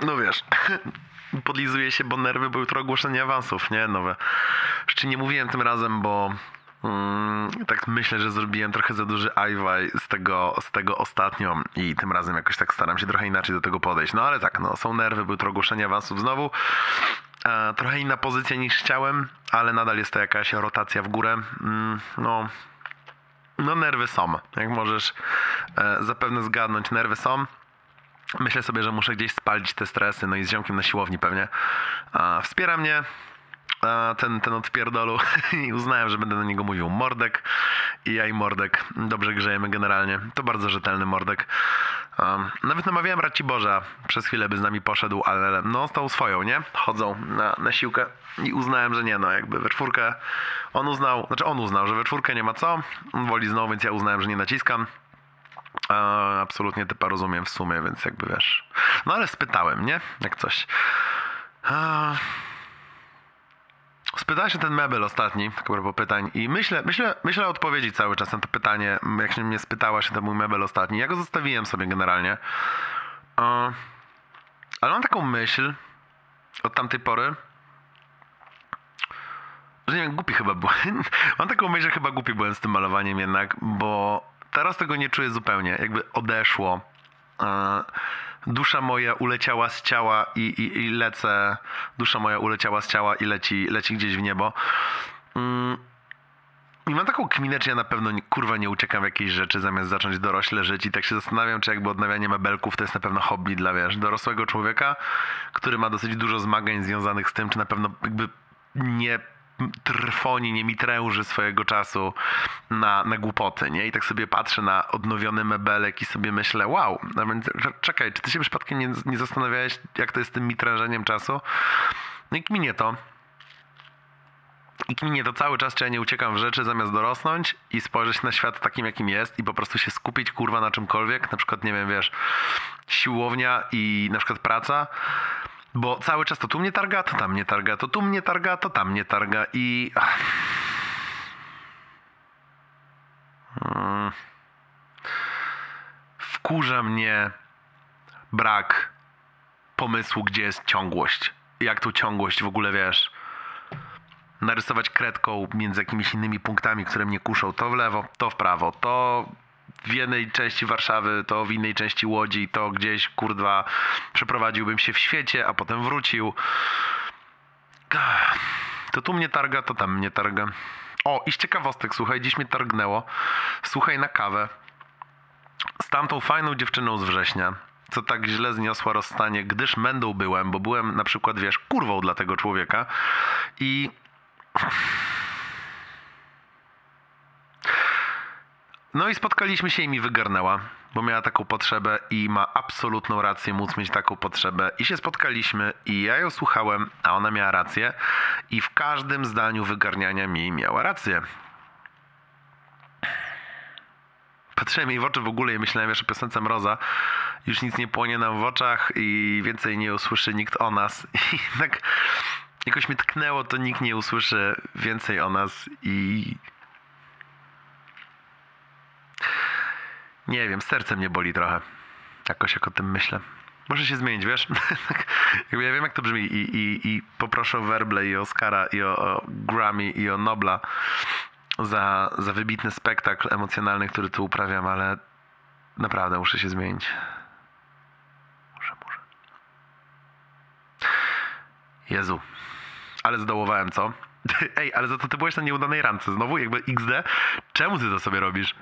no wiesz, podlizuje się, bo nerwy, bo jutro ogłoszenie awansów, nie? Nowe. Jeszcze nie mówiłem tym razem, bo mm, tak myślę, że zrobiłem trochę za duży ajwaj z tego, z tego ostatnio i tym razem jakoś tak staram się trochę inaczej do tego podejść. No ale tak, no są nerwy, bo jutro ogłoszenie awansów znowu. E, trochę inna pozycja niż chciałem, ale nadal jest to jakaś rotacja w górę. Mm, no, no nerwy są. Jak możesz e, zapewne zgadnąć, nerwy są. Myślę sobie, że muszę gdzieś spalić te stresy, no i z ziomkiem na siłowni pewnie. A, wspiera mnie a, ten, ten od pierdolu i uznałem, że będę na niego mówił mordek i ja i mordek. Dobrze grzejemy generalnie. To bardzo rzetelny mordek. Nawet namawiałem Raciborza przez chwilę, by z nami poszedł, ale no stał swoją, nie? Chodzą na, na siłkę i uznałem, że nie, no jakby we czwórkę on uznał, znaczy on uznał, że we czwórkę nie ma co, on woli znowu, więc ja uznałem, że nie naciskam. A, absolutnie typa rozumiem w sumie, więc jakby wiesz. No ale spytałem, nie? Jak coś. A... Spytałem się ten mebel ostatni, tak propos pytań i myślę, myślę, myślę o odpowiedzi cały czas na to pytanie, jak się mnie spytała się ten mój mebel ostatni. Ja go zostawiłem sobie generalnie. A... Ale mam taką myśl od tamtej pory, że nie wiem, głupi chyba byłem. Mam taką myśl, że chyba głupi byłem z tym malowaniem jednak, bo teraz tego nie czuję zupełnie. Jakby odeszło. E, Dusza moja uleciała z ciała i, i, i lecę. Dusza moja uleciała z ciała i leci, leci gdzieś w niebo. Mm. I mam taką kminę, czy ja na pewno kurwa nie uciekam w jakieś rzeczy zamiast zacząć dorośle żyć i tak się zastanawiam, czy jakby odnawianie mebelków to jest na pewno hobby dla, wiesz, dorosłego człowieka, który ma dosyć dużo zmagań związanych z tym, czy na pewno jakby nie trwoni, nie mitręży swojego czasu na, na głupoty, nie? I tak sobie patrzę na odnowiony mebelek i sobie myślę, wow, a więc czekaj, czy ty się przypadkiem nie, nie zastanawiałeś, jak to jest z tym mitrężeniem czasu? No i kminie to. I kminie to cały czas, czy ja nie uciekam w rzeczy zamiast dorosnąć i spojrzeć na świat takim, jakim jest i po prostu się skupić, kurwa, na czymkolwiek, na przykład, nie wiem, wiesz, siłownia i na przykład praca, bo cały czas to tu mnie targa, to tam mnie targa, to tu mnie targa, to tam mnie targa i... Hmm. Wkurza mnie brak pomysłu, gdzie jest ciągłość. Jak tą ciągłość w ogóle, wiesz, narysować kredką między jakimiś innymi punktami, które mnie kuszą to w lewo, to w prawo, to w jednej części Warszawy, to w innej części Łodzi, to gdzieś, kurwa, przeprowadziłbym się w świecie, a potem wrócił. To tu mnie targa, to tam mnie targa. O, i z ciekawostek, słuchaj, dziś mnie targnęło. Słuchaj na kawę. Z tamtą fajną dziewczyną z września, co tak źle zniosła rozstanie, gdyż mędą byłem, bo byłem na przykład, wiesz, kurwą dla tego człowieka i... No i spotkaliśmy się i mi wygarnęła, bo miała taką potrzebę i ma absolutną rację móc mieć taką potrzebę. I się spotkaliśmy i ja ją słuchałem, a ona miała rację i w każdym zdaniu wygarniania mi miała rację. Patrzyłem jej w oczy w ogóle i myślałem wiesz o piosence Mroza. Już nic nie płonie nam w oczach i więcej nie usłyszy nikt o nas. I tak jakoś mnie tknęło, to nikt nie usłyszy więcej o nas i Nie wiem, serce mnie boli trochę. Jakoś jak o tym myślę. Może się zmienić, wiesz? ja wiem, jak to brzmi i, i, i poproszę o Werble i o Oscara i o, o Grammy i o Nobla za, za wybitny spektakl emocjonalny, który tu uprawiam, ale naprawdę muszę się zmienić. Muszę, muszę. Jezu. Ale zdołowałem, co? Ej, ale za to ty byłeś na nieudanej randce. Znowu jakby XD. Czemu ty to sobie robisz?